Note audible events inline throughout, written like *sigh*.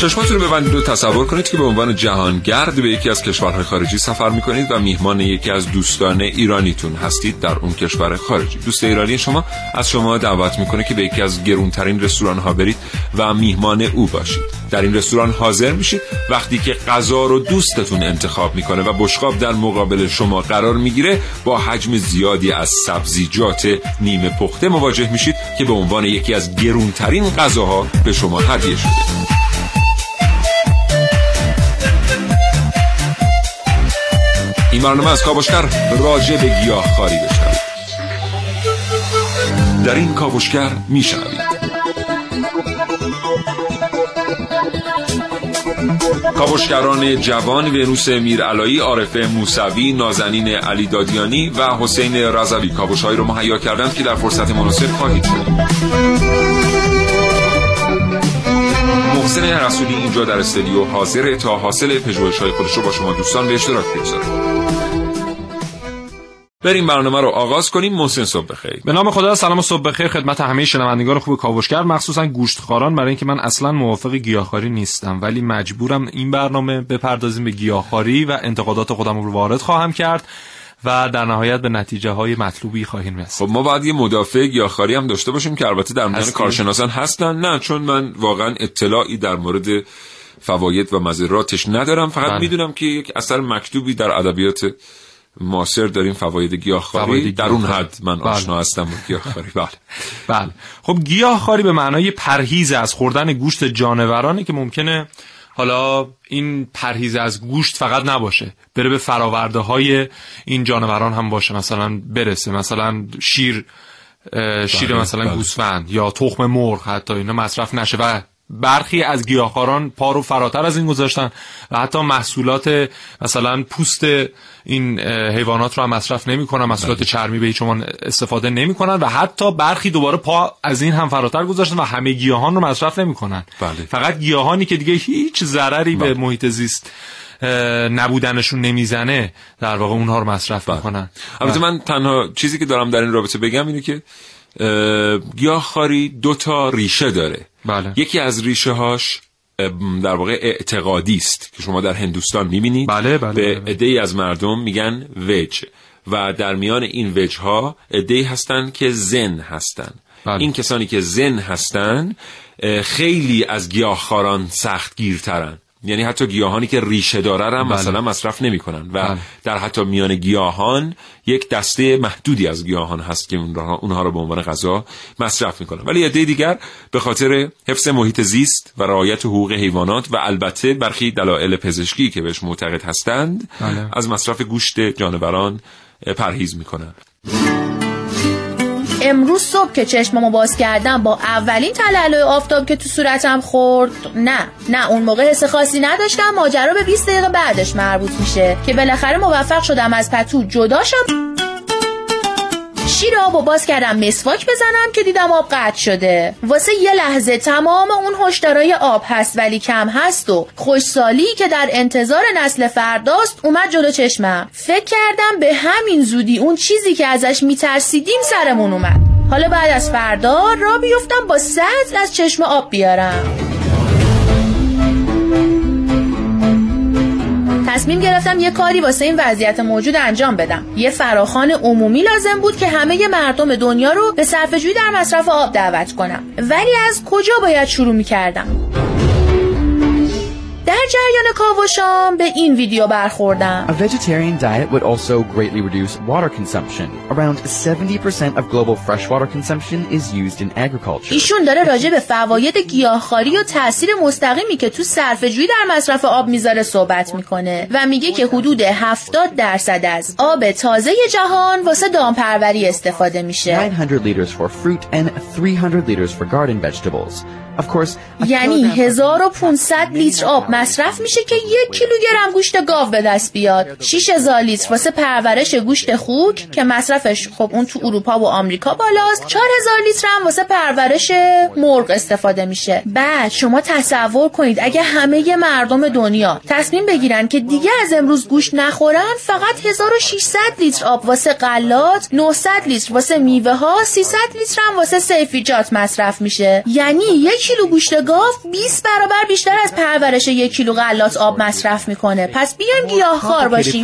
چشماتون رو ببندید و تصور کنید که به عنوان جهانگرد به یکی از کشورهای خارجی سفر می‌کنید و میهمان یکی از دوستان ایرانیتون هستید در اون کشور خارجی. دوست ایرانی شما از شما دعوت می‌کنه که به یکی از گرونترین رستوران ها برید و میهمان او باشید. در این رستوران حاضر میشید وقتی که غذا رو دوستتون انتخاب می‌کنه و بشقاب در مقابل شما قرار می‌گیره با حجم زیادی از سبزیجات نیمه پخته مواجه میشید که به عنوان یکی از گرونترین غذاها به شما هدیه شده. برنامه از کاوشگر راجع به گیاه خاری بشنوید. در این کاوشگر میشنوید. کاوشگران جوان ونوس میرعلایی عارف موسوی نازنین علی دادیانی و حسین رضوی کاوشهایی رو مهیا کردند که در فرصت مناسب خواهید شد محسن رسولی اینجا در استودیو حاضر تا حاصل پژوهش های خودش رو با شما دوستان به اشتراک بگذاره بریم برنامه رو آغاز کنیم محسن صبح بخیر. به نام خدا سلام و صبح بخیر. خدمت همه شنوندگان خوب کاوشگر. مخصوصا گوشتخواران برای اینکه من اصلا موافق گیاهخواری نیستم ولی مجبورم این برنامه بپردازیم به گیاهخواری و انتقادات خودم رو وارد خواهم کرد و در نهایت به نتیجه های مطلوبی خواهیم رسید. خب ما باید یه مدافع گیاهخواری هم داشته باشیم که البته در میان کارشناسان هستن. نه چون من واقعا اطلاعی در مورد فواید و مزراتش ندارم. فقط بله. می‌دونم که یک اثر مکتوبی در ادبیات معاصر داریم فواید گیاهخواری در اون حد من بله. آشنا هستم با گیاهخواری. بله. بله. خب گیاهخواری به معنای پرهیز از خوردن گوشت جانورانی که ممکنه حالا این پرهیز از گوشت فقط نباشه. بره به فراورده های این جانوران هم باشه. مثلا برسه. مثلا شیر شیر بله، مثلا بله. گوسفند یا تخم مرغ حتی اینا مصرف نشه. و برخی از گیاهخواران پا رو فراتر از این گذاشتن و حتی محصولات مثلا پوست این حیوانات رو هم مصرف نمی‌کنن محصولات بله. چرمی به هیچ استفاده نمی‌کنن و حتی برخی دوباره پا از این هم فراتر گذاشتن و همه گیاهان رو مصرف نمی‌کنن بله. فقط گیاهانی که دیگه هیچ ضرری به بله. محیط زیست نبودنشون نمی‌زنه در واقع اونها رو مصرف بله. می‌کنن البته من تنها چیزی که دارم در این رابطه بگم اینه که گیاهخواری دو تا ریشه داره بله. یکی از ریشه هاش در واقع اعتقادی است که شما در هندوستان می‌بینید بله بله به بله. عده از مردم میگن وج و در میان این وج ها عده هستن که زن هستن بله. این کسانی که زن هستن خیلی از گیاهخواران سخت گیرترن یعنی حتی گیاهانی که ریشه داره هم بله. مثلا مصرف نمی‌کنن و بله. در حتی میان گیاهان یک دسته محدودی از گیاهان هست که اونها رو به عنوان غذا مصرف می‌کنن ولی عده دیگر به خاطر حفظ محیط زیست و رعایت حقوق حیوانات و البته برخی دلایل پزشکی که بهش معتقد هستند بله. از مصرف گوشت جانوران پرهیز می‌کنن امروز صبح که چشممو باز کردم با اولین تلالای آفتاب که تو صورتم خورد نه نه اون موقع حس خاصی نداشتم. ماجرا به 20 دقیقه بعدش مربوط میشه که بالاخره موفق شدم از پتو جدا شم. شیر آب باز کردم مسواک بزنم که دیدم آب قطع شده. واسه یه لحظه تمام اون هشدارای آب هست ولی کم هست و خوشسالی که در انتظار نسل فرداست اومد جلو چشمم. فکر کردم به همین زودی اون چیزی که ازش میترسیدیم سرمون اومد. حالا بعد از فردا را بیفتم با سطل از چشم آب بیارم. تصمیم گرفتم یه کاری واسه این وضعیت موجود انجام بدم. یه فراخان عمومی لازم بود که همه مردم دنیا رو به صرفه‌جویی در مصرف آب دعوت کنم. ولی از کجا باید شروع می‌کردم؟ در جریان کاوشام به این ویدیو برخوردم. A vegetarian diet would also greatly reduce water consumption. Around 70% of global freshwater consumption is used in agriculture. ایشون داره راجع به فواید گیاهخواری و تاثیر مستقیمی که تو صرفه‌جویی در مصرف آب می‌ذاره صحبت می‌کنه و میگه که حدود 70 درصد از آب تازه جهان واسه دامپروری استفاده میشه. 900 liters for fruit and 300 liters for garden vegetables. Of course, یعنی 1500 لیتر آب مصرف میشه که یک کیلوگرم گوشت گاو به دست بیاد. 6000 لیتر واسه پرورش گوشت خوک که مصرفش خب اون تو اروپا و آمریکا بالاست. 4000 لیتر هم واسه پرورش مرغ استفاده میشه. بعد شما تصور کنید اگه همه مردم دنیا تصمیم بگیرن که دیگه از امروز گوشت نخورن فقط 1600 لیتر آب واسه غلات 900 لیتر واسه میوه ها 300 لیتر هم واسه صیفی‌جات مصرف میشه. یعنی یک کیلو گوشت گاو 20 برابر بیشتر از پرورش یک کیلو غلات آب مصرف می‌کنه. پس بیایم گیاهخوار باشیم.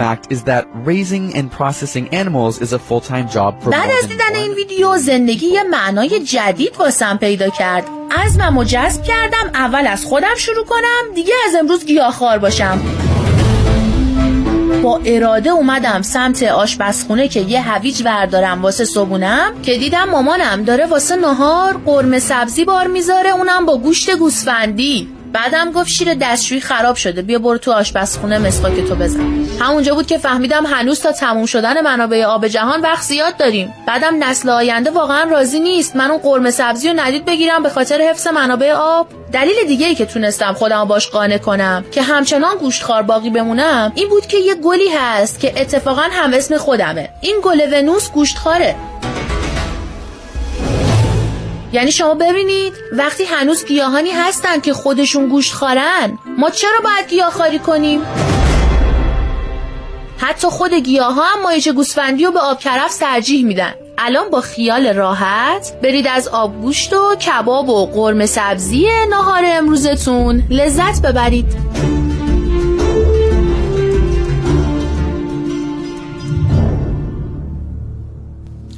بعد از دیدن این ویدیو زندگی یه معنای جدید واسم پیدا کرد. عزمم و جذب کردم اول از خودم شروع کنم دیگه از امروز گیاهخوار باشم. با اراده اومدم سمت آشپزخونه که یه هویج وردارم واسه صبونم که دیدم مامانم داره واسه نهار قرمه سبزی بار می‌ذاره اونم با گوشت گوسفندی. بعدم گفت شیر دستشویی خراب شده. بیا برو تو آشپزخونه مسواک تو بزن. همونجا بود که فهمیدم هنوز تا تموم شدن منابع آب جهان وقت زیاد داریم. بعدم نسل آینده واقعا راضی نیست. من اون قرمه سبزی رو ندید بگیرم به خاطر حفظ منابع آب. دلیل دیگه ای که تونستم خودم باش قانع کنم که همچنان گوشتخوار باقی بمونم این بود که یه گلی هست که اتفاقا هم اسم خودمه. این گل ونوس گوشتخواره. یعنی شما ببینید وقتی هنوز گیاهانی هستن که خودشون گوشت خارن ما چرا باید گیاهخواری کنیم؟ حتی خود گیاه ها هم مایچه گوسفندی رو به آب کرفس ترجیح میدن. الان با خیال راحت برید از آبگوشت و کباب و قرمه سبزی نهار امروزتون لذت ببرید.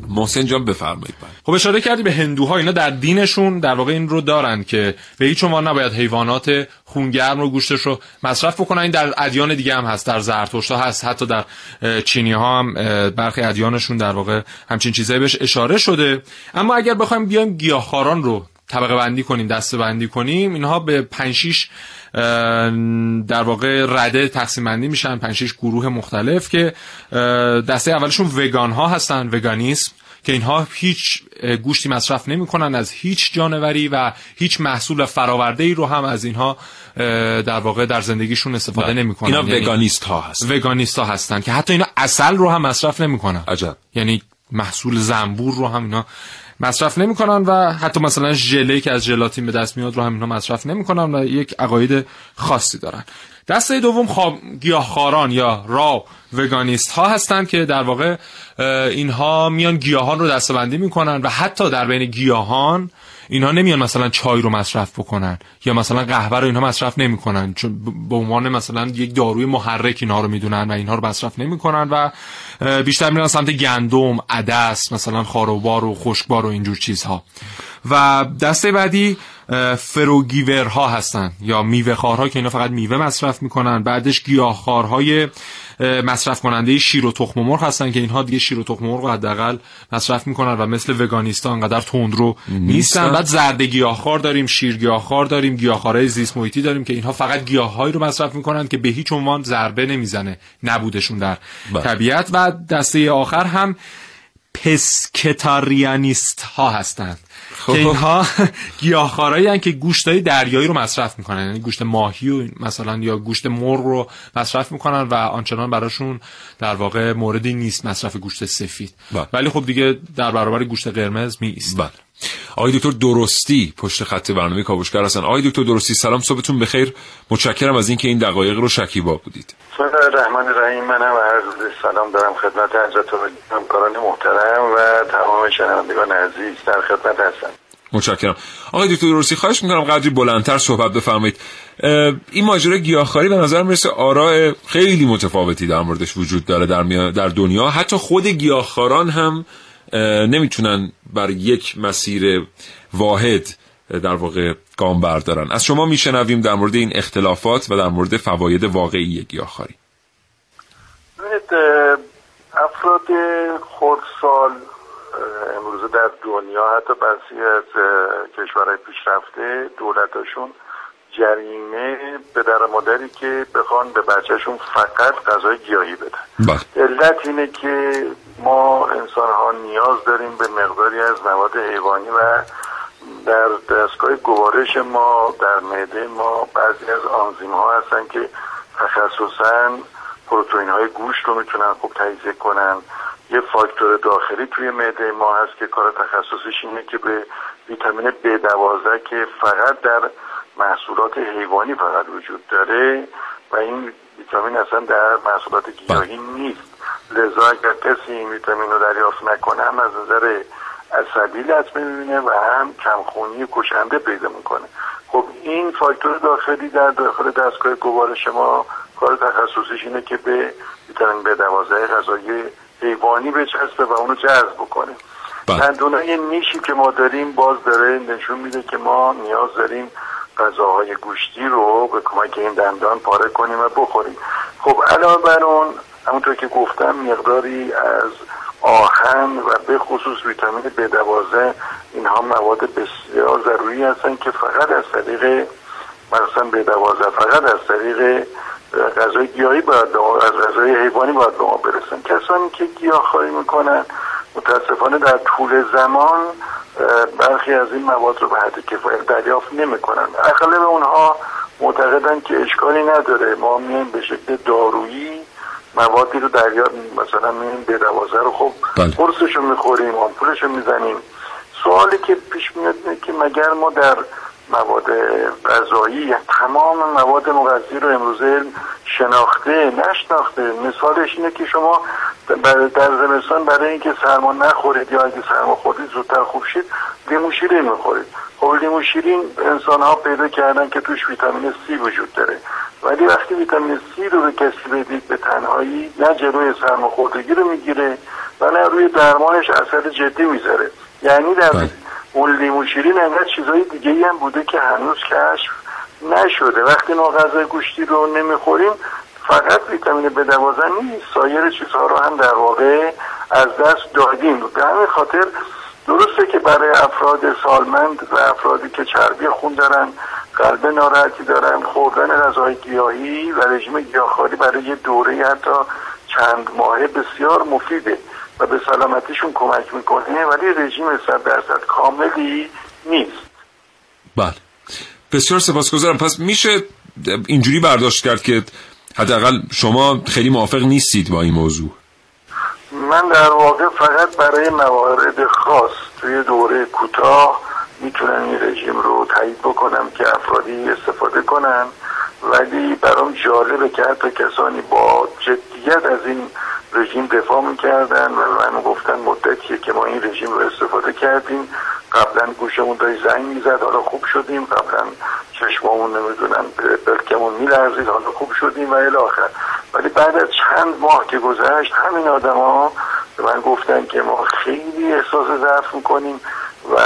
محسن جان بفرمایید. خب اشاره کردی به هندوها اینا در دینشون در واقع این رو دارن که به هیچ عنوان نباید حیوانات خونگرم رو گوشتش رو مصرف بکنن. این در ادیان دیگه هم هست در زرتشت هست حتی در چینی ها هم برخی ادیانشون در واقع همچین چیزایی بهش اشاره شده. اما اگر بخوایم بیایم گیاهخواران رو طبقه بندی کنیم دسته بندی کنیم اینها به 5 6 در واقع رده تقسیم بندی میشن. 5 6 گروه مختلف که دسته اولشون وگان ها هستن وگانیسم. که اینها هیچ گوشتی مصرف نمی‌کنن از هیچ جانوری و هیچ محصول فراورده ای رو هم از اینها در واقع در زندگیشون استفاده بله. نمی‌کنن. اینا یعنی وگانیست ها هستن. وگانیست ها هستن که حتی اینا اصل رو هم مصرف نمی‌کنن. عجب. یعنی محصول زنبور رو هم اینا مصرف نمی‌کنن و حتی مثلا ژله که از ژلاتین به دست میاد رو هم اینا مصرف نمی‌کنن و یک عقاید خاصی دارن. دسته دوم خواب گیاهخواران یا را وگانیست ها هستند که در واقع اینها میان گیاهان رو دستبندی می‌کنن و حتی در بین گیاهان اینها نمیان مثلا چای رو مصرف بکنن یا مثلا قهوه رو اینها مصرف نمی‌کنن چون به عنوان مثلا یک داروی محرک اینها رو می‌دونن و اینها رو مصرف نمی‌کنن و بیشتر میرن سمت گندم عدس مثلا خاروبار و خشکبار و اینجور چیزها. و دسته بعدی فروگیورها هستن یا میوه خارها که اینا فقط میوه مصرف می‌کنن بعدش گیاهخوارهای مصرف کننده شیر و تخم مرغ هستن که اینها دیگه شیر و تخم مرغ حداقل مصرف می‌کنن و مثل وگانیستا انقدر تندرو نیستن بعد زرد گیاهخوار داریم شیر گیاهخوار داریم گیاهخوارای زیست محیطی داریم که اینها فقط گیاههایی رو مصرف می‌کنن که به هیچ عنوان ضربه نمی‌زنه نبودشون در بله. طبیعت و دسته آخر هم پسکتاریانیست ها هستند. که اینها *laughs* گیاهخوارایی که گوشتای دریایی رو مصرف می‌کنن یعنی گوشت ماهی و مثلا یا گوشت مرغ رو مصرف می‌کنن و آنچنان براشون در واقع موردی نیست مصرف گوشت سفید بله. ولی خب دیگه در برابر گوشت قرمز می ایست بله. آقای دکتر درستی پشت خط برنامه کاوشگر هستن. آقای دکتر درستی سلام صبحتون بخیر. متشکرم از اینکه این دقایق رو شکیبا بودید. بسم الله الرحمن الرحیم منم عرض سلام دارم خدمت حضرت همکاران محترم و تمام شنوندگان عزیز در خدمت هستم. متشکرم. آقای دکتر درستی خواهش می‌کنم قدری بلندتر صحبت بفرمایید. این ماجرای گیاهخواری به نظر می‌رسه آراء خیلی متفاوتی در موردش وجود داره در, در دنیا. حتی خود گیاهخواران هم نمی‌تونن بر یک مسیر واحد در واقع گام بردارن. از شما میشنویم در مورد این اختلافات و در مورد فواید واقعی گیاهخواری افراد خردسال امروز در دنیا حتی برسی از کشورهای پیشرفته دولتاشون جریمه به در مادری که بخوان به بچهشون فقط غذای گیاهی بدن بله. علت اینه که ما انسان ها نیاز داریم به مقداری از مواد حیوانی و در دستگاه گوارش ما در معده ما بعضی از آنزیم ها هستن که تخصصا پروتئین های گوشت رو می‌تونن خوب تجزیه کنن یه فاکتور داخلی توی معده ما هست که کار تخصصش اینه که به ویتامین B12 که فقط در محصولات حیوانی فقط وجود داره و این ویتامین اصلا در محصولات گیاهی نیست. لذا اگر کسی این ویتامین رو دریافت نکنه هم از نظر عصبی لطمه می‌بینه و هم کمخونی کشنده پیدا می‌کنه. خب این فاکتور داخلی در داخل دستگاه گوارش ما کار تخصصیش اینه که به ویتامین به دوازده غذایی حیوانی بچسبه و اونو جذب بکنه. دندونای بله. نیشی که ما داریم باز داره نشون میده که ما نیاز داریم غذاهای گوشتی رو به کمک این دندان پاره کنیم و بخوریم. خب علاوه بر اون همونطور که گفتم مقداری از آهن و به خصوص ویتامین B12 اینها مواد بسیار ضروری هستن که فقط از طریق مثلا B12 فقط از طریق غذای گیاهی باید از غذای حیوانی باید به ما برسن. کسانی که گیاه خواهی می‌کنن متاسفانه در طول زمان برخی از این مواد رو به حد کفایت دریافت نمی‌کنن. اغلب اونها معتقدن که اشکالی نداره. ما میایم به شکل دارویی موادی رو دریافت مثلا میایم به دوازه رو. خب بله. قرصش رو می‌خوریم آمپولش رو می‌زنیم. سوالی که پیش میاد که مگر ما در مواد غذایی تمام مواد مغذی رو امروزه شناخته نشناخته. مثالش اینه که شما در زمستان برای اینکه سرما نخورید یا اگه سرما خوردید زودتر خوب شید لیمو شیرین می‌خورید. خب لیمو شیرین انسان ها پیدا کردن که توش ویتامین سی وجود داره. ولی وقتی ویتامین سی رو به کسی بدید به تنهایی نه جلوی سرماخوردگی رو می‌گیره و نه روی درمانش اثر جدی می‌ذاره. یعنی در بله. اون لیمو شیرین انقدر چیزهای دیگه ای هم بوده که هنوز کشف نشده. وقتی ما غذای گوشتی رو نمی‌خوریم فقط ویتامین به دوازن نیست. سایر چیزها رو هم در واقع از دست دادیم. به همین خاطر درسته که برای افراد سالمند و افرادی که چربی خون دارن قلب ناراحتی دارن خوردن غذاهای گیاهی و رژیم گیاهخواری برای یه دوره حتی چند ماهه بسیار مفیده. و به سلامتیشون کمک می‌کنه ولی رژیم صد درصد کاملی نیست. بله. بسیار سپاسگزارم. پس میشه اینجوری برداشت کرد که حداقل شما خیلی موافق نیستید با این موضوع؟ من در واقع فقط برای موارد خاص توی دوره کوتاه می‌تونم این رژیم رو تایید بکنم که افرادی استفاده کنن ولی برام جالبه که حتی کسانی با جدیت از این رژیم دفاع می‌کردن و من گفتن مدتیه که ما این رژیم رو استفاده کردیم. قبلا گوشمون داری زنگ می‌زد حالا خوب شدیم. قبلا چشمامون نمی‌دونم بلکمون میلرزید حالا خوب شدیم و الاخر ولی بعد از چند ماه که گذشت همین آدم ها به من گفتن که ما خیلی احساس ضعف می‌کنیم و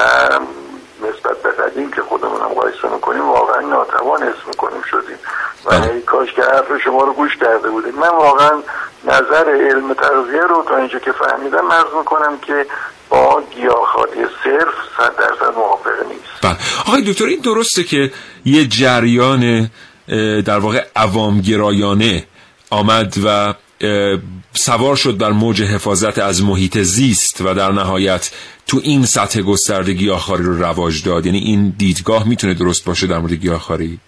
نسبت به قدیم که خودمون هم قایسته می‌کنیم واقعا ناتوان اسم می‌کنیم شدیم. و بله. ای کاش که حرف شما رو گوش کرده بودیم. من واقعا نظر علم تغذیه رو تا اینجا که فهمیدم مرز می‌کنم که با گیاهخواری صرف صد درصد موافقه نیست. بله. آقای دکتر این درسته که یه جریان در واقع عوامگرایانه آمد و سوار شد بر موج حفاظت از محیط زیست و در نهایت تو این سطح گسترده گیاهخواری رو رواج داد. یعنی این دیدگاه می‌تونه درست باشه در مورد گیاهخواری؟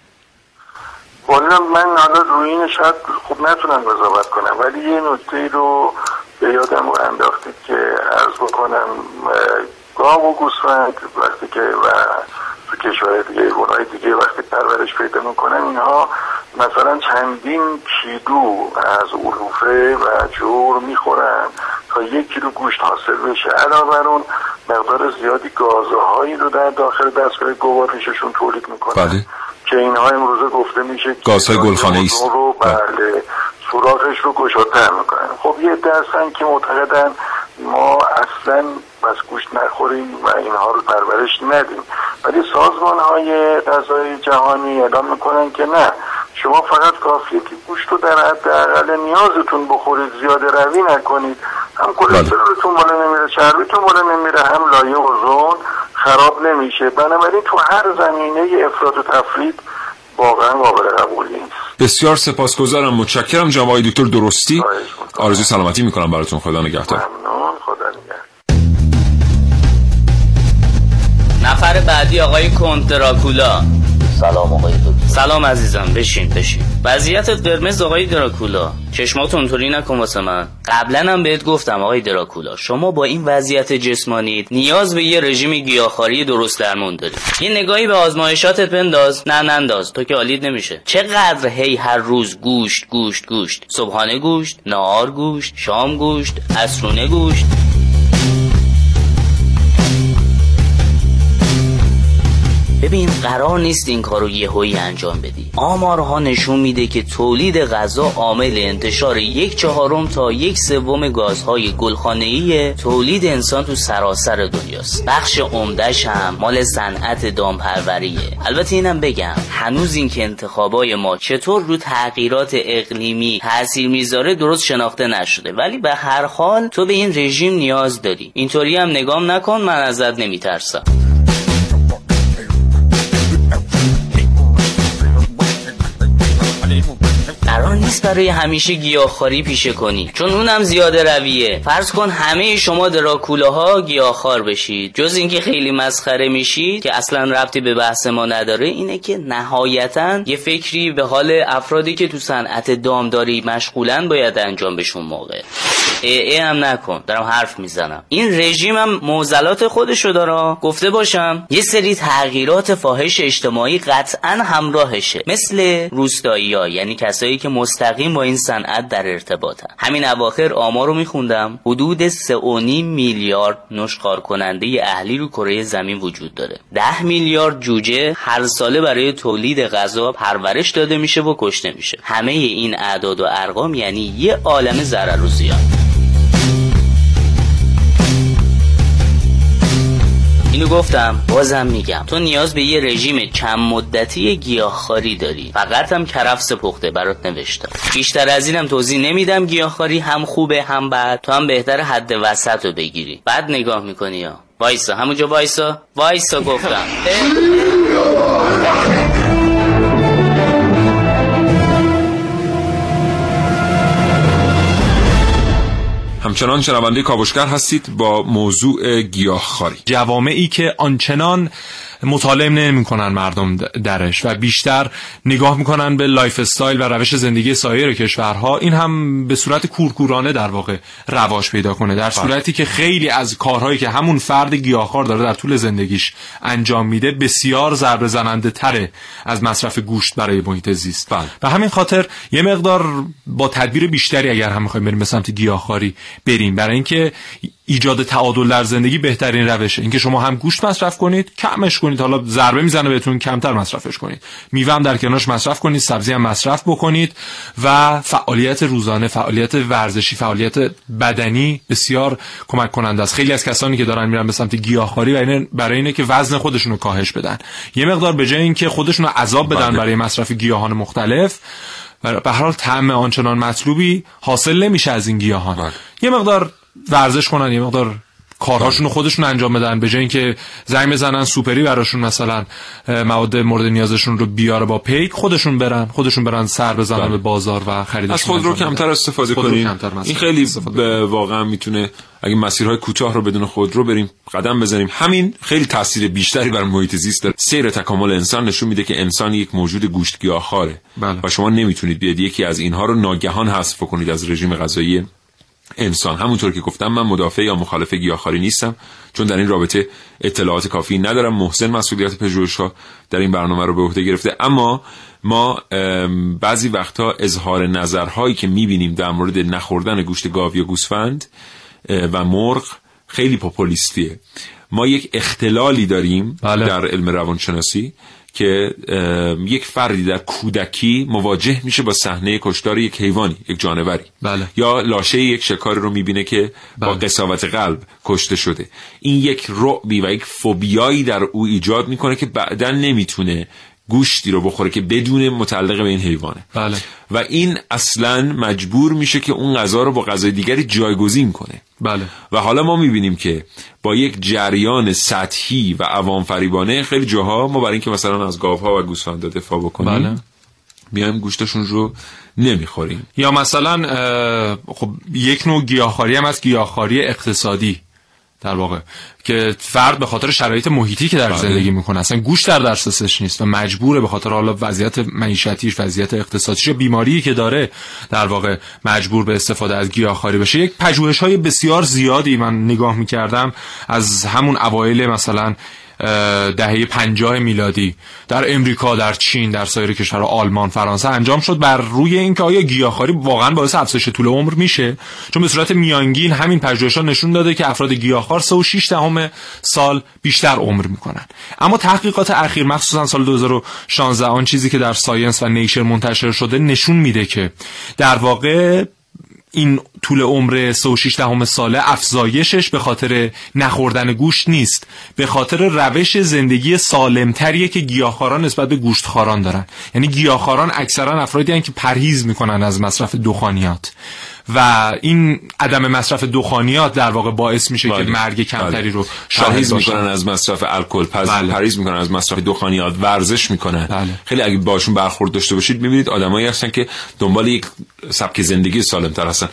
والا من حالا روی این شاید خوب نتونم قضاوت کنم ولی یه نکته رو به یادم رو انداختید که عرض بکنم گاو و گوسفند وقتی که و تو کشور دیگه گناه دیگه وقتی پرورش پیدا می‌کنن اینها مثلا چندین کیلو از علوفه و جور می‌خورن تا یک کیلو گوشت حاصل بشه علاوه بر اون مقدار زیادی گازهایی رو در داخل دستگاه گوارششون تولید می‌کنن بله. که اینها امروزه گفته میشه گازهای گلخانه ایست. رو بله, بله. سوراخش رو گشادتر می‌کنن. خب یه هستن که معتقدن ما اصلا بس گوشت نخوریم و اینها رو پرورش ندیم. ولی سازمان های غذای جهانی اعلام می‌کنن که نه شما فقط کافیه که گوشت رو در حد نیازتون بخورید زیاده روی نکنید. هم کلسترولتون بالا نمیره چربیتون بالا نمیره هم لایه اوزون خراب نمیشه. بنابراین تو هر زمینه افراد و تفرید واقعا قابل قبول نیست. بسیار سپاسگزارم. متشکرم جناب دکتر درستی. آرزوی سلامتی می‌کنم براتون. خدا نگهدار. ممنون. خدا نگهدار. نفر بعدی آقای کنتراکولا سلام آقای دکتر. سلام عزیزم بشین بشین. وضعیت قرمز آقای دراکولا. چشمات اونطوری نکن واسه من. قبلا هم بهت گفتم آقای دراکولا شما با این وضعیت جسمانیت نیاز به یه رژیم گیاهخواری درست درمون داری. یه نگاهی به آزمایشاتت بنداز. نه ننداز. تو که حالید نمیشه. چقدر هی هر روز گوشت گوشت گوشت. صبحانه گوشت نهار گوشت شام گوشت عصرونه گوشت. ببین قرار نیست این کارو یهویی انجام بدی. آمارها نشون میده که تولید غذا عامل انتشار یک چهارم تا یک سوم گازهای گلخانه‌ای تولید انسان تو سراسر دنیاست. بخش عمدهش هم مال صنعت دامپروریه. البته اینم بگم هنوز این که انتخابای ما چطور رو تغییرات اقلیمی تاثیر می‌ذاره درست شناخته نشده. ولی به هر حال تو به این رژیم نیاز داری. اینطوری هم نگام نکن من ازت نمیترسم. نیست برای همیشه گیاهخواری پیشه کنی. چون اونم زیاده رویه. فرض کن همه شما دراکولاها گیاهخوار بشید. جز اینکه خیلی مسخره میشید که اصلا ربطی به بحث ما نداره اینه که نهایتا یه فکری به حال افرادی که تو صنعت دامداری مشغولن باید انجام بشون موقع. ای, هم نکن. دارم حرف می‌زنم. این رژیم هم موزلات خودشو داره. گفته باشم یه سری تغییرات فاحش اجتماعی قطعا همراهشه. مثل روستایی ها یعنی کسایی که مستقیم با این صنعت در ارتباطن. همین اواخر آمار رو میخوندم. حدود 3.5 میلیارد نشخار کننده اهلی رو کره زمین وجود داره. 10 میلیارد جوجه هر ساله برای تولید غذا پرورش داده میشه و کشته میشه. همه این اعداد و ارقام یعنی یه عالم ضرر و زیان. اینو گفتم بازم میگم. تو نیاز به یه رژیم چند مدتی گیاهخواری داری. فقط هم کرفس پخته برات نوشتم. بیشتر از اینم توضیح نمیدم گیاهخواری هم خوبه هم بد. تو هم بهتر حد وسط رو بگیری. بعد نگاه می‌کنی یا وایسا همونجا وایسا. وایسا گفتم. همچنان شنونده کاوشگر هستید با موضوع گیاهخواری. جوامعی که آنچنان مطالعه نمی‌کنن مردم درش و بیشتر نگاه می‌کنن به lifestyle و روش زندگی سایر کشورها. این هم به صورت کورکورانه در واقع رواج پیدا کنه. در صورتی که خیلی از کارهایی که همون فرد گیاهخوار داره در طول زندگیش انجام میده بسیار ضربه زننده تره از مصرف گوشت برای محیط زیست. بله. و همین خاطر یه مقدار با تدبیر بیشتری اگر هم می‌خوایم بریم به سمت گیاهخواری بریم. برای اینکه ایجاد تعادل در زندگی بهترین روشه. اینکه شما هم گوشت مصرف کنید کمش کنید. حالا ضربه می‌زنه بهتون کمتر مصرفش کنید. میوه هم در کنارش مصرف کنید سبزی هم مصرف بکنید و فعالیت روزانه فعالیت ورزشی فعالیت بدنی بسیار کمک کننده است. خیلی از کسانی که دارن میرن به سمت گیاهخواری و برای اینه که وزن خودشون رو کاهش بدن. یه مقدار به جای اینکه خودشون رو عذاب بدن برای مصرف گیاهان مختلف به هر حال طعم آنچنان مطلوبی حاصل نمیشه از این گیاهان. یه مقدار ورزش کنن یه مقدار کارهاشون رو خودشون انجام بدن به جای اینکه زنگ بزنن سوپری براشون مثلا مواد مورد نیازشون رو بیاره با پیک خودشون برن خودشون برن سر بزنن به بازار و خریدشون از خود رو کمتر استفاده کنین. این خیلی واقعا می‌تونه اگه مسیرهای کوتاه رو بدون خود رو بریم قدم بزنیم. همین خیلی تاثیر بیشتری بر محیط زیست داره. سیر تکامل انسان نشون میده که انسان یک موجود گوشت گیاهخواره بله. و شما نمی‌تونید بیاد یکی از اینها رو ناگهان حذف کنید از رژیم غذایی انسان. همونطور که گفتم من مدافع یا مخالف گیاهخواری نیستم چون در این رابطه اطلاعات کافی ندارم محسن مسئولیت پژوهش‌ها در این برنامه رو به عهده گرفته. اما ما بعضی وقتها اظهار نظرهایی که می‌بینیم در مورد نخوردن گوشت گاو یا گوسفند و مرغ خیلی پاپولیستیه ما یک اختلالی داریم بله. در علم روانشناسی. که یک فردی در کودکی مواجه میشه با صحنه کشتار یک حیوانی یک جانوری بله. یا لاشه یک شکاری رو می‌بینه که با بله. قصاوت قلب کشته شده این یک رعبی و یک فوبیایی در او ایجاد می‌کنه که بعدا نمی‌تونه گوشتی رو بخوره که بدون متعلق به این حیوانه بله. و این اصلا مجبور میشه که اون غذا رو با غذای دیگری جایگزین کنه بله. و حالا ما می‌بینیم که با یک جریان سطحی و عوام فریبانه خیلی جاها ما برای اینکه مثلا از گاوها و گوسفندا دفاع بکنیم بله. میایم گوشتشون رو نمی‌خوریم یا مثلا خب یک نوع گیاهخواری هم از گیاهخواری اقتصادی در واقع که فرد به خاطر شرایط محیطی که در بله. زندگی می‌کنه اصلا گوش در دسترسش نیست و مجبوره به خاطر حالا وضعیت معیشتیش وضعیت اقتصادیش یا بیماری که داره در واقع مجبور به استفاده از گیاهخواری بشه یک پژوهش های بسیار زیادی من نگاه می‌کردم از همون اوایل مثلا دهه 50 میلادی در امریکا در چین در سایر کشورها آلمان فرانسه انجام شد بر روی اینکه آیا گیاهخواری واقعا باعث افزایش طول عمر میشه؟ چون به صورت میانگین همین پژوهش‌ها نشون داده که افراد گیاهخوار 3 و 6 دهم سال بیشتر عمر می‌کنن. اما تحقیقات اخیر مخصوصا سال 2016 آن چیزی که در ساینس و نیچر منتشر شده نشون میده که در واقع این طول عمر 36 دهم ساله افزایشش به خاطر نخوردن گوشت نیست. به خاطر روش زندگی سالمتریه که گیاهخواران نسبت به گوشتخواران دارن. یعنی گیاهخواران اکثرا افرادی هستند که پرهیز می‌کنن از مصرف دخانیات. و این عدم مصرف دخانیات در واقع باعث میشه بله. که مرگ کمتری بله. رو پرهیز می‌کنن از مصرف الکل پس بله. پرهیز می‌کنن از مصرف دخانیات ورزش می‌کنن بله. خیلی اگه باشون برخورد داشته باشید می‌بینید آدمایی هستن که دنبال یک سبک زندگی سالمتر هستن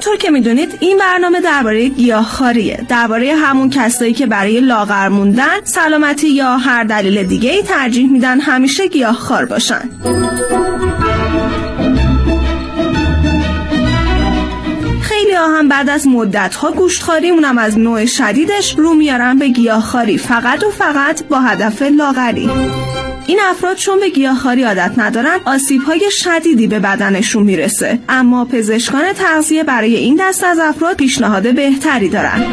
همونطور که می‌دونید این برنامه درباره گیاهخواریه. درباره همون کسایی که برای لاغر موندن سلامتی یا هر دلیل دیگه ای ترجیح میدن همیشه گیاهخوار باشن. خیلی ها هم بعد از مدت ها گوشتخاری اونم از نوع شدیدش رو میارن به گیاهخواری. فقط و فقط با هدف لاغری. این افراد چون به گیاهخواری عادت ندارن آسیب های شدیدی به بدنشون می‌رسه. اما پزشکان تغذیه برای این دست از افراد پیشنهاد بهتری دارن.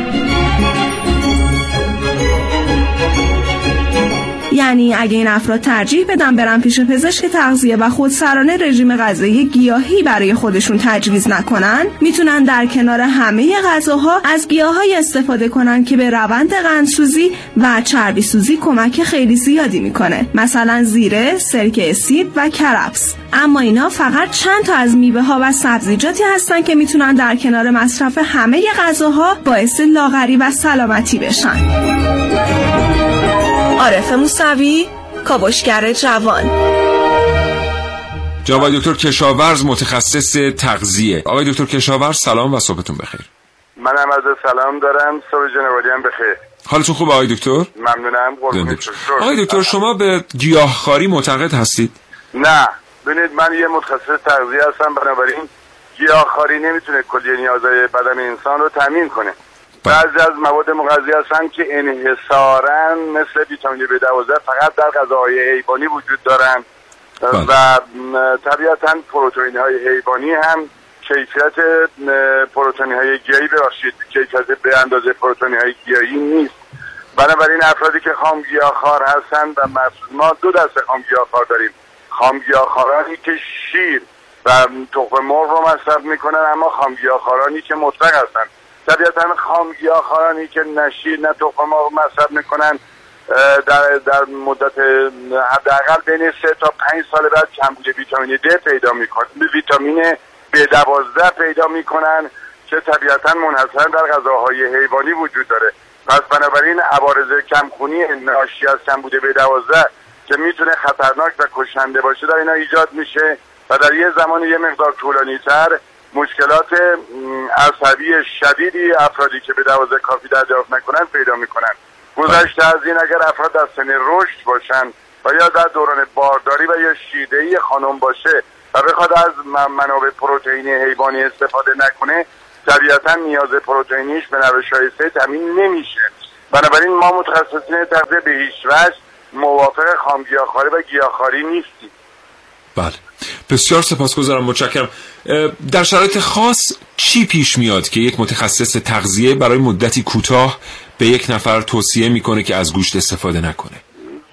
یعنی اگه این افراد ترجیح بدن برن پیش پزشک تغذیه و خودسرانه رژیم غذایی گیاهی برای خودشون تجویز نکنن می‌تونن در کنار همه غذاها از گیاهایی استفاده کنن که به روند قندسوزی و چربی سوزی کمک خیلی زیادی می‌کنه. مثلا زیره، سرکه اسید و کرفس اما اینا فقط چند تا از میوه ها و سبزیجاتی هستن که می‌تونن در کنار مصرف همه غذاها باعث لاغری و سلامتی بشن. عارف موسوی کاوشگر جوان. جناب دکتر کشاورز متخصص تغذیه. آقای دکتر کشاورز سلام و صبحتون بخیر. من هم از سلام دارم. صبح جنوالی هم بخیر. حالتون خوبه آقای دکتر؟ ممنونم. آقای دکتر شما به گیاهخواری معتقد هستید؟ نه. ببینید من یه متخصص تغذیه هستم. بنابراین گیاهخواری نمی‌تونه کلیه نیازهای بدن انسان رو تامین کنه. بعضی از مواد مغذی هستن که انحصارا مثل ویتامین ب 12 فقط در غذاهای حیوانی وجود دارن. بله. و طبیعتا پروتئین های حیوانی هم کیفیت پروتئین های گیاهی ببخشید کیفیت به اندازه پروتئین های گیاهی نیست. بنابراین افرادی که خام خار هستن و ما دو دسته خام خار داریم. خام خارانی که شیر و تخم مرغ رو مصرف می‌کنن اما خام خارانی که مطلق هستن. طبیعتا خام خارانی که نشیر نه تخم مرغ مصرف می‌کنن در در مدت حداقل بین سه تا پنج سال بعد کمبود ویتامین د پیدا می‌کنن ویتامین ب دوازده پیدا می‌کنن که طبیعتا منحصرا در غذاهای حیوانی وجود داره. پس بنابراین عوارض کمخونی ناشی از کمبود ب دوازده که می‌تونه خطرناک و کشنده باشه در اینا ایجاد میشه و در یه زمان یه مقدار طولانی تر مشکلات عصبی شدیدی افرادی که به دوازه کافی دریافت نکنن پیدا می‌کنن. گذشته از این اگر افراد در سن رشد باشن و یا در دوران بارداری و یا شیدهی خانم باشه و بخواد از منابع پروتئینی حیوانی استفاده نکنه طبیعتا نیاز پروتئینیش به نوع شایسته تامین نمیشه. بنابراین ما متخصصین تغذیه به هیچ وجه موافق خامگیاهخواری و گیاهخواری نیستیم. بله. بسیار سپاسگزارم. متشکرم. در شرایط خاص چی پیش میاد که یک متخصص تغذیه برای مدتی کوتاه به یک نفر توصیه می‌کنه که از گوشت استفاده نکنه؟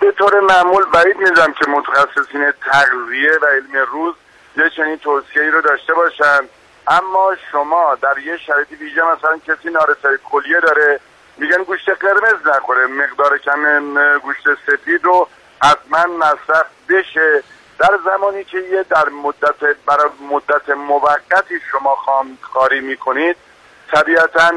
به طور معمول بعید میدم که متخصصین تغذیه و علم روز یه چنین توصیه رو داشته باشن. اما شما در یه شرایط ویژه مثلا کسی نارسایی کلیه داره میگن گوشت قرمز نخوره مقدار کم گوشت سفید رو حتما مصرف بشه. در زمانی که یه در مدت برای مدت موقتی شما خامکاری می‌کنید طبیعتا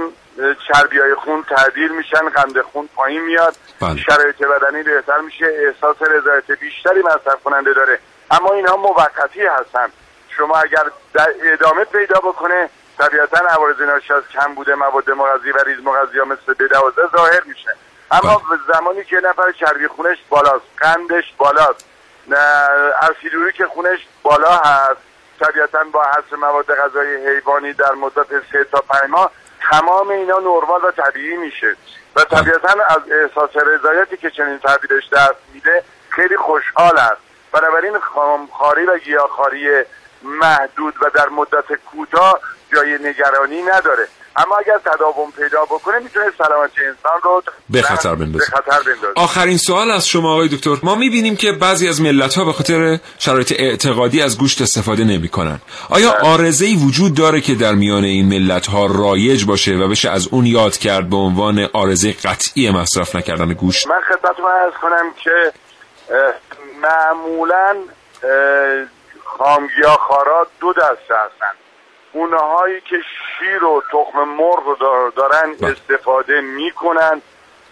چربی های خون تعدیل میشن قند خون پایین میاد بله. شرایط بدنی بهتر میشه احساس رضایت بیشتری مصرف کننده داره اما اینها موقتی هستن شما اگر در ادامه پیدا بکنه طبیعتا عوارض ناشی از بوده مواد مغذی و ریز مغذی ها مثل به ظاهر میشه اما بله. زمانی که نفر چربی خونش بالاست قندش بالاست اسیدوری که خونش بالا هست. طبیعتا با حذف مواد غذایی حیوانی در مدت سه تا پنج ماه تمام اینا نرمال و طبیعی میشه. و. طبیعتا از احساس رضایتی که چنین تغییرش دست میده خیلی خوشحال است بنابراین خامخاری و گیاهخواری محدود و در مدت کوتاه جای نگرانی نداره. اما اگر تداوم پیدا بکنه می‌تونه سلامتی انسان رو به خطر بندازه. آخرین سوال از شما آقای دکتر. ما می‌بینیم که بعضی از ملت ها به خاطر شرایط اعتقادی از گوشت استفاده نمی‌کنن. آیا بله. آرزه ای وجود داره که در میان این ملت ها رایج باشه و بشه از اون یاد کرد به عنوان آرزه قطعی مصرف نکردن گوشت؟ من خدمتتون عرض کنم که معمولا خامگیا خارا دو دسته هستن اونهایی که شیر و تخم مرغ رو دارن بله. استفاده می‌کنن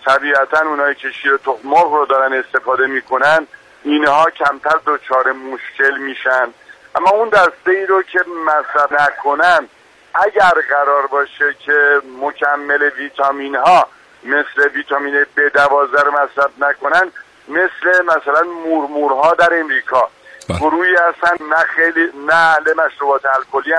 طبیعتا اونهایی که شیر و تخم مرغ رو دارن استفاده می‌کنن اینها کمتر دچار مشکل میشن اما اون دسته ای رو که مصرف نکنن اگر قرار باشه که مکمل ویتامین ها مثل ویتامین B12 رو مصرف نکنن مثل مثلا مورمورها در امریکا بله. گروهی هستن نه خیلی نه اهل مشروبات الکلی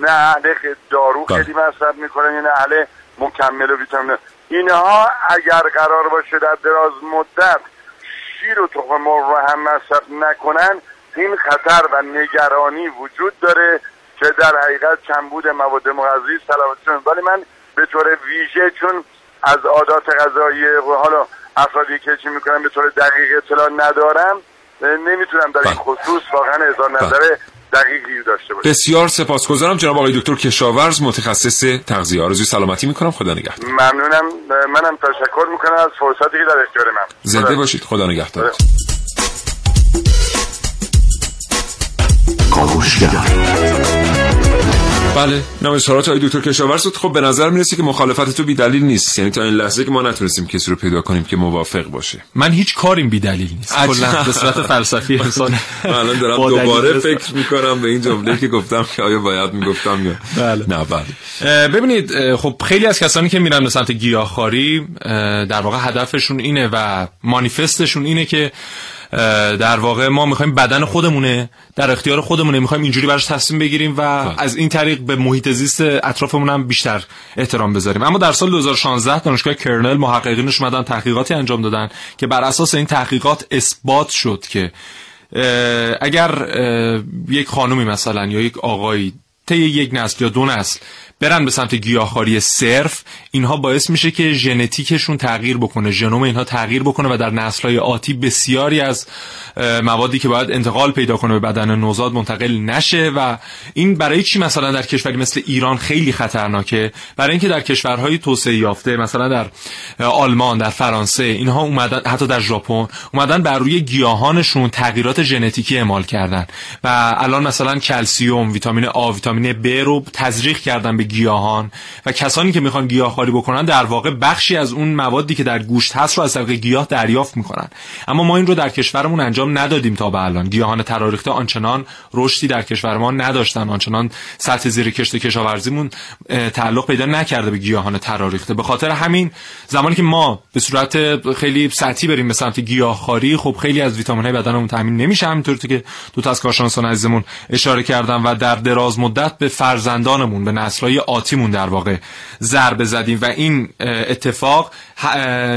نه اهل دارو بله. خیلی مصرف می‌کنن نه اهل مکمل و ویتامین اینها اگر قرار باشه در دراز مدت شیر و تخم مرغ رو هم مصرف نکنن این خطر و نگرانی وجود داره که در حقیقت کمبود مواد مغذی سلامتشون ولی من به طور ویژه چون از عادات غذایی حالا افرادی که چی می‌کنن به طور دقیق اطلاع ندارم نمی‌تونم در این بله. خصوص واقعا اظهار نظر دقیقی داشته باشه بسیار سپاسگزارم جناب آقای دکتر کشاورز متخصص تغذیه آرزوی سلامتی می‌کنم. خدا نگهدار. ممنونم. منم تشکر می‌کنم از فرصتی که در اختیار من. زنده باشید. خدا نگهدار. بله. نام اظهارات آقای دکتر کشاورز خب به نظر می‌رسه که مخالفت تو بی دلیل نیست. یعنی تا این لحظه که ما نتونستیم کسی رو پیدا کنیم که موافق باشه. من هیچ کاریم بی دلیل نیست کلا به صورت فلسفی *laughs* انسان. الان دارم دوباره فکر می‌کنم به این جمله که گفتم که آیا باید می‌گفتم یا بله. نه بله. ببینید خب خیلی از کسانی که میرن به سمت گیاهخواری در واقع هدفشون اینه و مانیفستشون اینه که در واقع ما می‌خوایم بدن خودمونه در اختیار خودمونه می‌خوایم اینجوری براش تصمیم بگیریم و خب. از این طریق به محیط زیست اطرافمون هم بیشتر احترام بذاریم اما در سال 2016 دانشگاه کرنل محققینش اومدن تحقیقاتی انجام دادن که بر اساس این تحقیقات اثبات شد که اگر یک خانومی مثلا یا یک آقایی طی یک نسل یا دو نسل برن به سمت گیاهخواری صرف اینها باعث میشه که ژنتیکشون تغییر بکنه ژنوم اینها تغییر بکنه و در نسل‌های آتی بسیاری از موادی که باید انتقال پیدا کنه به بدن نوزاد منتقل نشه و این برای چی مثلا در کشوری مثل ایران خیلی خطرناکه؟ برای اینکه در کشورهای توسعه یافته مثلا در آلمان در فرانسه اینها اومدن حتی در ژاپن اومدن بر روی گیاهانشون تغییرات ژنتیکی اعمال کردن و الان مثلا کلسیوم ویتامین آ ویتامین ب رو تزریق کردن به گیاهان و کسانی که می‌خوان گیاهخواری بکنن در واقع بخشی از اون موادی که در گوشت هست رو از طریق گیاه دریافت می‌کنن. اما ما این رو در کشورمون انجام ندادیم تا به الان. گیاهان تراریخته آنچنان رشدی در کشور ما نداشتن. آنچنان سطح زیر کشت کشاورزیمون تعلق پیدا نکرده به گیاهان تراریخته. به خاطر همین زمانی که ما به صورت خیلی سطحی بریم به سمت گیاهخواری خب خیلی از ویتامین های بدنمون تامین نمیشه. همینطور که دو تا از کارشناسان عزیزمون اشاره کردن و در دراز مدت به فرزندانمون به نسل‌های آتیمون در واقع ضربه زدیم و این اتفاق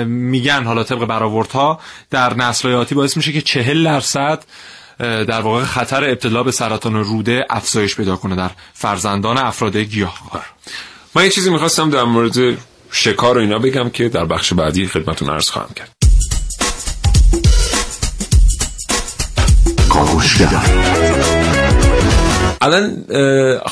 میگن حالا طبق برآوردها در نسل آتی باعث میشه که چهل درصد در واقع خطر ابتلا به سرطان روده افزایش پیدا کنه در فرزندان افراد گیاهخوار من یه چیزی می‌خواستم در مورد شکار و اینا بگم که در بخش بعدی خدمتون عرض خواهم کرد. الان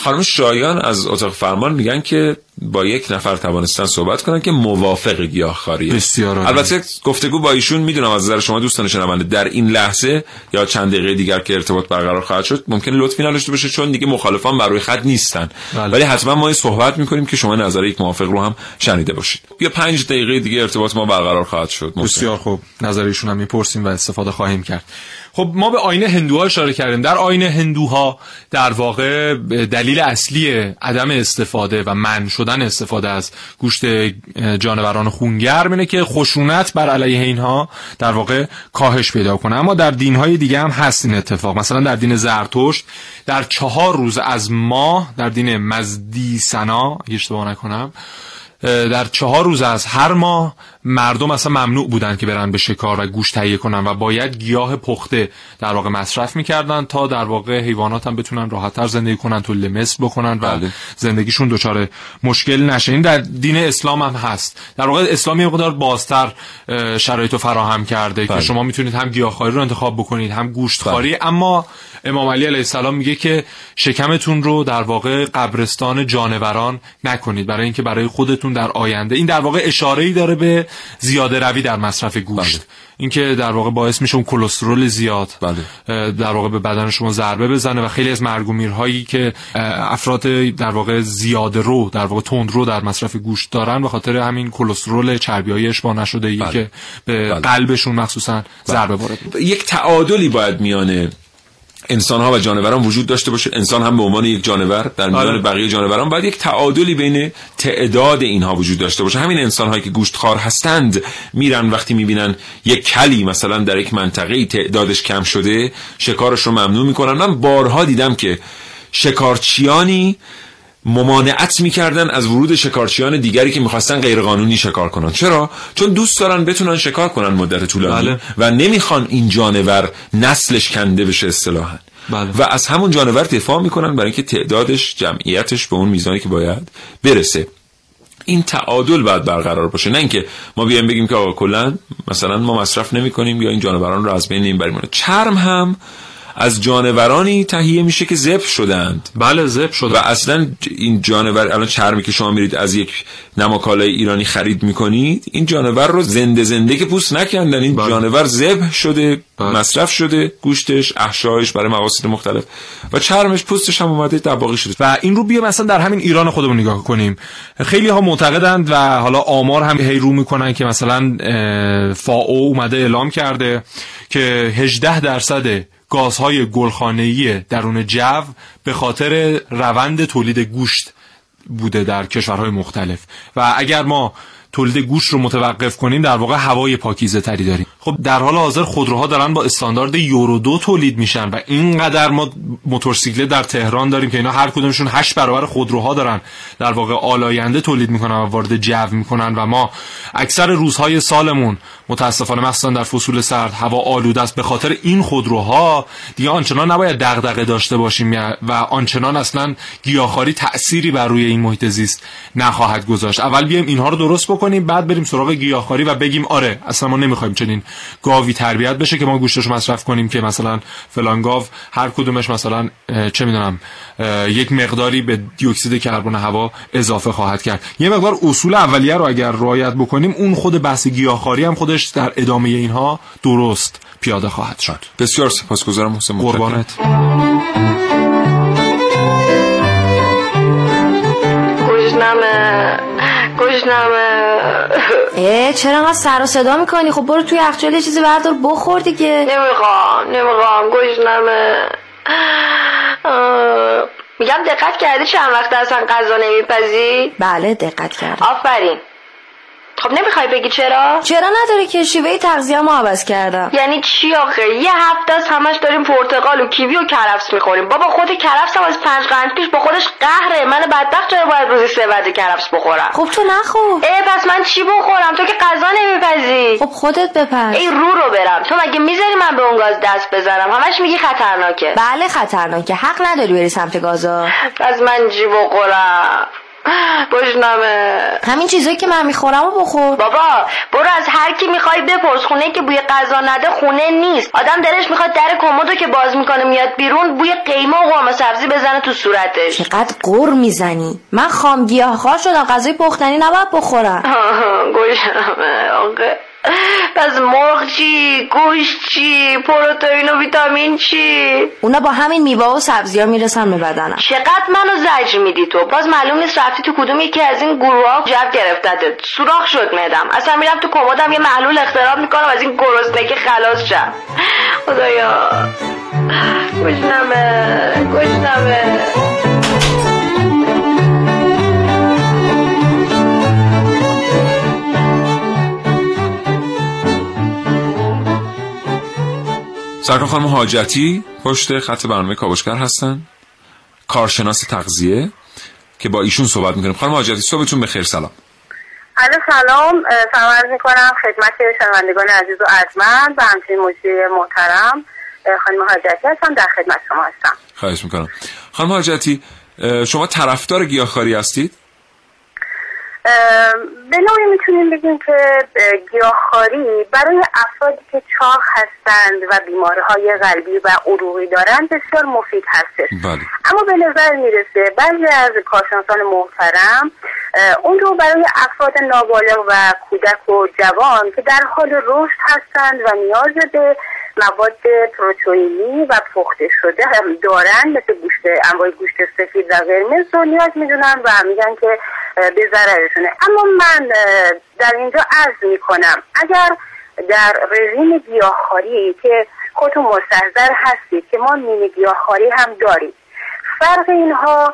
خانم شایان از اتاق فرمان میگن که با یک نفر توانستن صحبت کنن که موافق گیاهخواریه بسیار البته گفتگو با ایشون می‌دونم از نظر شما دوستان شنونده در این لحظه یا چند دقیقه دیگر که ارتباط برقرار خواهد شد ممکن لطفی نداشته باشه چون دیگه مخالفان بر روی خط نیستن. بله. ولی حتما ما صحبت می‌کنیم که شما نظر یک موافق رو هم شنیده باشید. یا پنج دقیقه دیگه ارتباط ما برقرار خواهد شد. بسیار خوب. نظر ایشون هم می‌پرسیم و استفاده خواهیم کرد. خب ما به آینه هندوها اشاره کردیم. در آینه هندوها در واقع دلیل اصلی عدم استفاده و من شدن استفاده از گوشت جانوران خونگرم اینه که خشونت بر علیه اینها در واقع کاهش پیدا کنه. اما در دینهای دیگه هم هست این اتفاق. مثلا در دین زرتشت در چهار روز از ماه در دین مزدی سنا اشتباه نکنم در چهار روز از هر ماه مردم اصلا ممنوع بودن که برن به شکار و گوشت تهیه کنن و باید گیاه پخته در واقع مصرف می‌کردن تا در واقع حیوانات هم بتونن راحتتر زندگی کنن تو لمس بکنن و بله. زندگیشون دچار مشکل نشه این در دین اسلام هم هست در واقع اسلامی مقدار بازتر شرایط فراهم کرده بله. که شما می‌تونید هم گیاهخواری رو انتخاب بکنید هم گوشتخواری بله. اما امام علی علیه السلام میگه که شکمتون رو در واقع قبرستان جانوران نکنید برای اینکه برای خودتون در آینده این در واقع اشاره ای داره به زیاده روی در مصرف گوشت بله. اینکه در واقع باعث میشه اون کلسترول زیاد بله. در واقع به بدن شما ضربه بزنه و خیلی از مرگ میرهایی که افراد در واقع زیاده رو در واقع تند رو در مصرف گوشت دارن به خاطر همین کلسترول چربی های اشباه نشده ای بله. که به بله. قلبشون مخصوصا بله. ضربه وارد یک تعادلی باید میانه انسان ها و جانوران وجود داشته باشه. انسان هم به عنوان یک جانور در میان آره. بقیه جانوران باید یک تعادلی بین تعداد اینها وجود داشته باشه. همین انسان هایی که گوشتخوار هستند میرن وقتی می‌بینن یک کلی مثلا در یک منطقه تعدادش کم شده شکارش رو ممنوع می‌کنن. من بارها دیدم که شکارچیانی ممانعت می‌کردن از ورود شکارچیان دیگری که می‌خواستن غیرقانونی شکار کنن. چرا؟ چون دوست دارن بتونن شکار کنن مدت طولانی بله. و نمی‌خوان این جانور نسلش کنده بشه اصطلاحا. بله. و از همون جانور دفاع می‌کنن برای اینکه تعدادش جمعیتش به اون میزانی که باید برسه. این تعادل باید برقرار باشه. نه اینکه ما بیایم بگیم که آقا کلا مثلا ما مصرف نمی کنیم یا این جانوران رو از بین نمی‌بریم چرم هم از جانورانی تهیه میشه که زب شدند. بله زب شده و اصلا این جانور الان چرمی که شما میرید از یک نماکالای ایرانی خرید می‌کنید این جانور رو زنده زنده که پوست نکندن این بله. جانور زب شده بله. مصرف شده گوشتش احشایش برای مقاصد مختلف. و چرمش پوستش هم اومده دباغی شده. و این رو بیا مثلا در همین ایران خودمون نگاه کنیم. خیلی ها معتقدند و حالا آمار هم هی رو می‌کنن که مثلا فاو اومده اعلام کرده که 18 درصد گازهای گلخانه‌ای درون جو به خاطر روند تولید گوشت بوده در کشورهای مختلف. و اگر ما تولید گوشت رو متوقف کنیم در واقع هوای پاکیزه تری داریم. خب در حال حاضر خودروها دارن با استاندارد یورو دو تولید میشن و اینقدر ما موتورسیکلت در تهران داریم که اینا هر کدومشون هشت برابر خودروها دارن در واقع آلاینده تولید می‌کنن و وارد جو می‌کنن و ما اکثر روزهای سالمون متاسفانه مثلا در فصول سرد هوا آلوده است. به خاطر این خودروها دیگه آنچنان نباید دغدغه داشته باشیم. و آنچنان اصلا گیاهخواری تأثیری بر روی این محیط زیست نخواهد گذاشت. اول بیایم اینها رو درست بکنیم بعد بریم سراغ گیاهخواری و بگیم آره اصلا ما نمی‌خوایم چنین گاوی تربیت بشه که ما گوشتش مصرف کنیم که مثلا فلان گاو هر کدومش مثلا چه می‌دونم یک مقداری به دیوکسید کربن هوا اضافه خواهد کرد. یه مقدار اصول اولیه رو اگر رعایت بکنیم اون خود بحث گیاهخواری هم خودش در ادامه اینها درست پیاده خواهد شد. بسیار سپاسگزارم حسین قربانت. اه چرا انقدر سر و صدا می‌کنی؟ خب برو توی یخچال چیزی بردار بخور دیگه. نمی‌خوام نمی‌خوام. گشنمه میگم دقت کردی چند وقت اصلا غذا نمیپزی؟ بله دقت کردم. آفرین. خب نمی‌خوای بگی چرا؟ چرا نداره که؟ شیوه تغذیه ما عوض کردم. یعنی چی آخه؟ یه هفته از همش داریم پرتقال و کیوی و کرفس می‌خوریم. بابا خود کرفس هم از پنج قرن پیش با خودش قهره. من بدبخت چرا باید روزی سه وعده کرفس بخورم؟ خب تو نخور. ای پس من چی بخورم؟ تو که غذا نمیپزی. خب خودت بپز. ای رو رو برم. تو مگه می‌ذاری من به اون گاز دست بزنم؟ همش میگی خطرناکه. بله خطرناکه. حق نداری بری سمت گازا. پس من چی بخورم؟ گشنمه همین چیزایی که من می‌خورم و بخور. بابا برو از هر کی می‌خوای بپرس. خونه که بوی غذا نده خونه نیست. آدم دلش می‌خواد در کمدو که باز می‌کنه میاد بیرون بوی قیمه و قرمه سبزی بزنه تو صورتش. چقدر قر می‌زنی. من خام گیاهخوار شدم غذای پختنی نباید بخورم. گشنمه آقا. پس مرغ چی؟ گوشت چی؟ پروتئین و ویتامین چی؟ اونا با همین میوه و سبزی ها می‌رسن به بدنم. چقدر منو زجر میدی تو؟ باز معلوم نیست رفتی تو کدوم یکی از این گروه ها جو گرفتته سوراخ شد میدم. اصلا میرم تو کمدم یه محلول اختراع می‌کنم از این گرسنگی خلاص شم. خدایا. گشنمه گشنمه سرکار خانم حاجتی پشت خط برنامه کاوشگر هستن. کارشناس تغذیه که با ایشون صحبت می‌کنیم. خانم حاجتی صبحتون بخیر سلام. علی سلام. سلام می‌کنم خدمت شنوندگان عزیز و ارجمند و همچنین مجری محترم. خانم حاجتی هستم در خدمت شما هستم. خواهش می‌کنم. خانم حاجتی شما طرفدار گیاهخواری هستید؟ به نوعی می‌تونیم بگیم که گیاهخواری برای افرادی که چاق هستند و بیماری های قلبی و عروقی دارند بسیار مفید هستش بله. اما به نظر می‌رسه بعضی از کارشناسان محترم اون رو برای افراد نابالغ و کودک و جوان که در حال رشد هستند و نیاز به مواد پروتئینی و پخته شده هم دارن مثل گوشت انواع گوشت سفید و قرمز رو نیاز می‌دونن و میگن که به ضررشونه. اما من در اینجا عرض می‌کنم اگر در رژیم گیاهخواری که خودتون مستحضر هستید که ما نیمه گیاهخواری هم داریم فرق اینها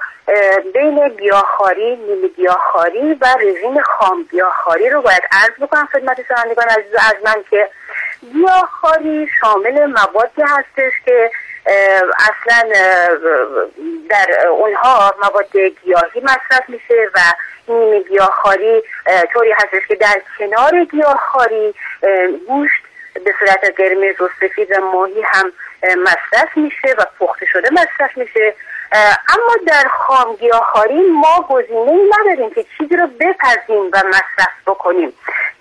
بین گیاهخواری نیمه گیاهخواری و رژیم خام گیاهخواری رو باید عرض بکنم خدمت شنوندگان عزیز از من که گیاهخواری شامل موادی هستش که اصلا در اونها مواد گیاهی مصرف میشه و نیمه گیاهخواری طوری هستش که در کنار گیاهخواری گوشت به صورت قرمز و سفید و ماهی هم مصرف میشه و پخته شده مصرف میشه. اما در خام گیاهخواری ما گزینه ای نداریم که چیزی رو بپزیم و مصرف بکنیم.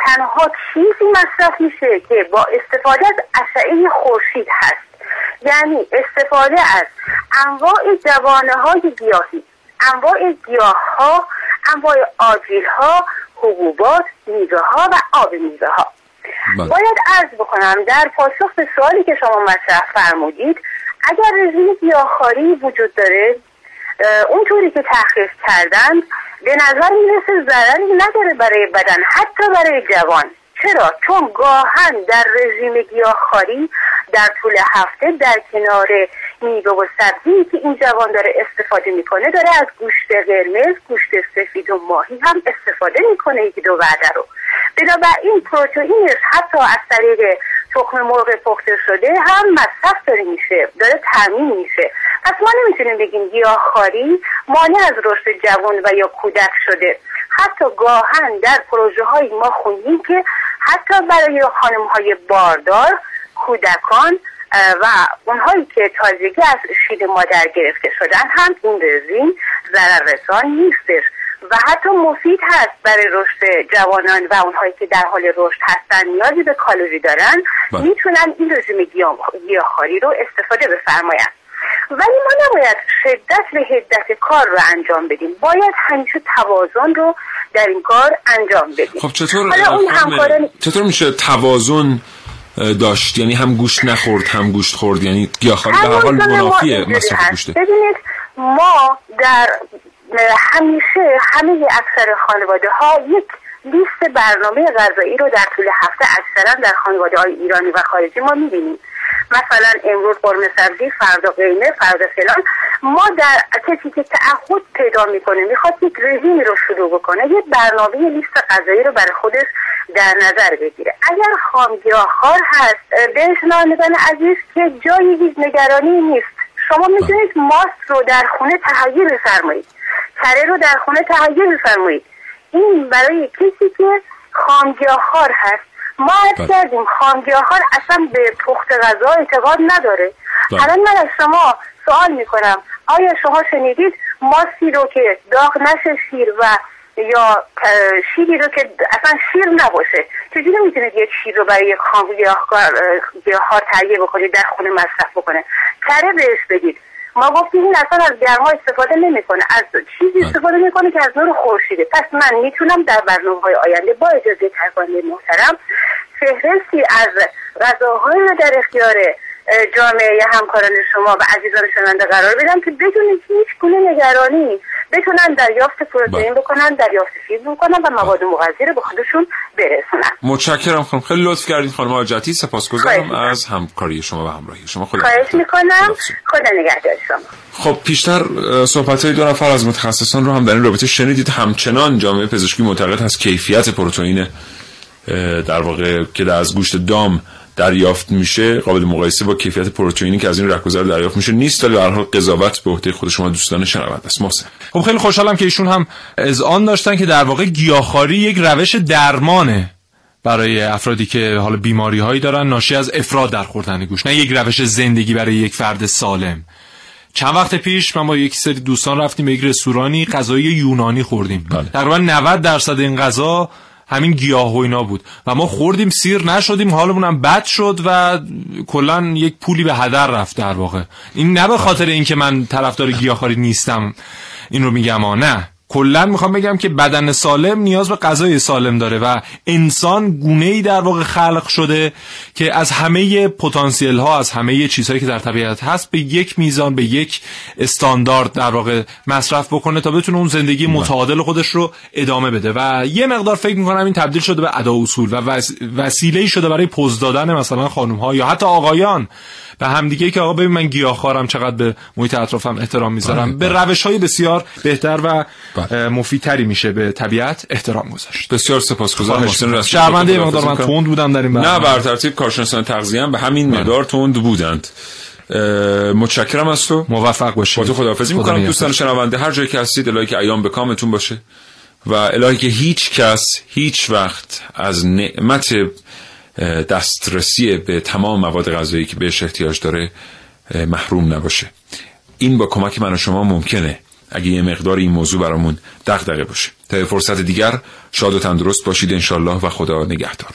تنها چیزی مصرف میشه که با استفاده از اشعه خورشید هست. یعنی استفاده از انواع جوانه های گیاهی انواع گیاه ها انواع آجیل ها حبوبات میوه ها و آب میوه ها باید عرض بکنم در پاسخ به سوالی که شما مطرح فرمودید اگر رژیم گیاهخواری وجود داره اونطوری که تحقیق کردند به نظر می‌رسه ضرری نداره برای بدن حتی برای جوان. چرا؟ چون گاهن در رژیم گیاهخواری در طول هفته در کنار میوه و سبزی که این جوان داره استفاده می‌کنه داره از گوشت قرمز گوشت سفید و ماهی هم استفاده می‌کنه یکی دو وعده رو. بنابراین پروتئینش حتی از طریق تخم مرغ پخته شده هم مصرف داره میشه داره تامین میشه. پس ما نمی‌تونیم بگیم گیاهخواری مانع از رشد جوان و یا کودک شده. حتی گاهن در پروژه های ما خوندیم که حتی برای خانم های باردار کودکان و اونهایی که تازگی از شید مادر گرفته شدن هم این رژیم ضرر رسان نیستش. و حتی مفید هست برای رشد جوانان و اونهایی که در حال رشد هستن نیازی به کالری دارن. می‌تونن این رژیم گیاهخواری رو استفاده بفرمایند. ولی ما نباید شدت به هدت کار رو انجام بدیم. باید همیشه توازن رو در این کار انجام بدیم. خب چطور همکاران... چطور میشه توازن داشت؟ یعنی هم گوشت نخورد هم گوشت خورد؟ یعنی گیاهخواری به حال منافی مصرف گوشته. ببینید ما در همیشه همه اکثر خانواده ها یک لیست برنامه غذایی رو در طول هفته اکثرا در خانواده های ایرانی و خارجی ما می‌بینیم. مثلا امروز قرمه سبزی فردا قیمه فردا فلان. ما در کسی که تعهد پیدا می‌کنه می‌خواد یک رژیمی رو شروع بکنه یه برنامه لیست غذایی رو برای خودش در نظر بگیره. اگر خامگیاهخوار هست به شنوندگان عزیز که جایی هیچ نگرانی نیست. شما می‌تونید ماست رو در خونه تهیه بفرمایید. کره رو در خونه تهیه بفرمایید این برای کسی که خامگیاهخوار هست. ما عرض کردیم خامگیاهخوار اصلا به پخت غذا اعتقاد نداره. الان من از شما سوال می‌کنم. آیا شما شنیدید ماسی رو که داغ نشه شیر و یا شیری رو که اصلا شیر نباشه؟ چجوری می‌تونید یک شیر رو برای یک خام گیاهخوار تهیه بکنید در خونه مصرف بکنه؟ کره بهش بدید. ما گفتیم این اصلا از گرما استفاده نمی‌کنه از چیزی بله. استفاده می‌کنه که از نور خورشیده پس من می‌تونم در برنامه های آینده با اجازه ترکانده محترم فهرستی از غذاهایی رو در اختیار جامعه همکاران شما و عزیزان شنونده قرار بدم که بدون هیچ گونه نگرانی بتونن دریافت پروتئین بله. بکنن دریافت فیبر بکنن و مواد مغذی رو به خودشون برسونن. متشکرم خانم. خیلی لطف کردید خانم حاجتی سپاسگزارم از همکاری شما و همراهی شما. خدا خواهش می‌کنم. خدا نگهدار شما. خب پیشتر صحبت های دو نفر از متخصصان رو هم در این رابطه شنیدید. همچنان جامعه پزشکی معتقد هست کیفیت پروتئین در واقع که از گوشت دام دریافت میشه قابل مقایسه با کیفیت پروتئینی که از این رکوزر دریافت میشه نیست ولی به حال قضاوت به عهده خود شما دوستان شنونده است. محسن. خب خیلی خوشحالم که ایشون هم آن داشتن که در واقع گیاهخواری یک روش درمانه برای افرادی که حالا بیماری هایی دارن ناشی از افراد در خوردن گوش نه یک روش زندگی برای یک فرد سالم. چند وقت پیش من با یک سری دوستان رفتیم به یک رستورانی غذای یونانی خوردیم. بله. تقریبا 90 درصد این غذا همین گیاه و اینا بود. و ما خوردیم سیر نشدیم حالمون هم بد شد و کلا یک پولی به هدر رفت در واقع. این نه به خاطر اینکه من طرفدار گیاهخواری نیستم این رو میگم آ نه. کلا می‌خوام بگم که بدن سالم نیاز به غذای سالم داره و انسان گونه ای در واقع خلق شده که از همه پتانسیل ها از همه چیزهایی که در طبیعت هست به یک میزان به یک استاندارد در واقع مصرف بکنه تا بتونه اون زندگی بله. متعادل خودش رو ادامه بده و یه مقدار فکر می‌کنم این تبدیل شده به ادا اصول و وسیله شده برای پوز دادن مثلا خانم ها یا حتی آقایان به همدیگه که آقا ببین من گیاهخوارم چقدر به محیط اطرافم احترام می‌ذارم. بله، به بله. روش های بسیار بهتر و بله. مفیدتری میشه به طبیعت احترام گذاشت. بسیار سپاسگزارم. محسن شرمنده مقدار من تند بودم در این نه بر ترتیب کارشناسان تغذیه به همین مقدار تند بودند. متشکرم از تو. موفق باشید با تو خداحافظی می‌کنم. دوستان شنونده هر جایی که هستید الهی که ایام به کامتون باشه. و الهی که هیچ کس هیچ وقت از نعمت دسترسی به تمام مواد غذایی که بهش احتیاج داره محروم نباشه. این با کمک من و شما ممکنه اگه یه مقدار این موضوع برامون دغدغه باشه. تا فرصت دیگر شاد و تندرست باشید انشالله و خدا نگهدار.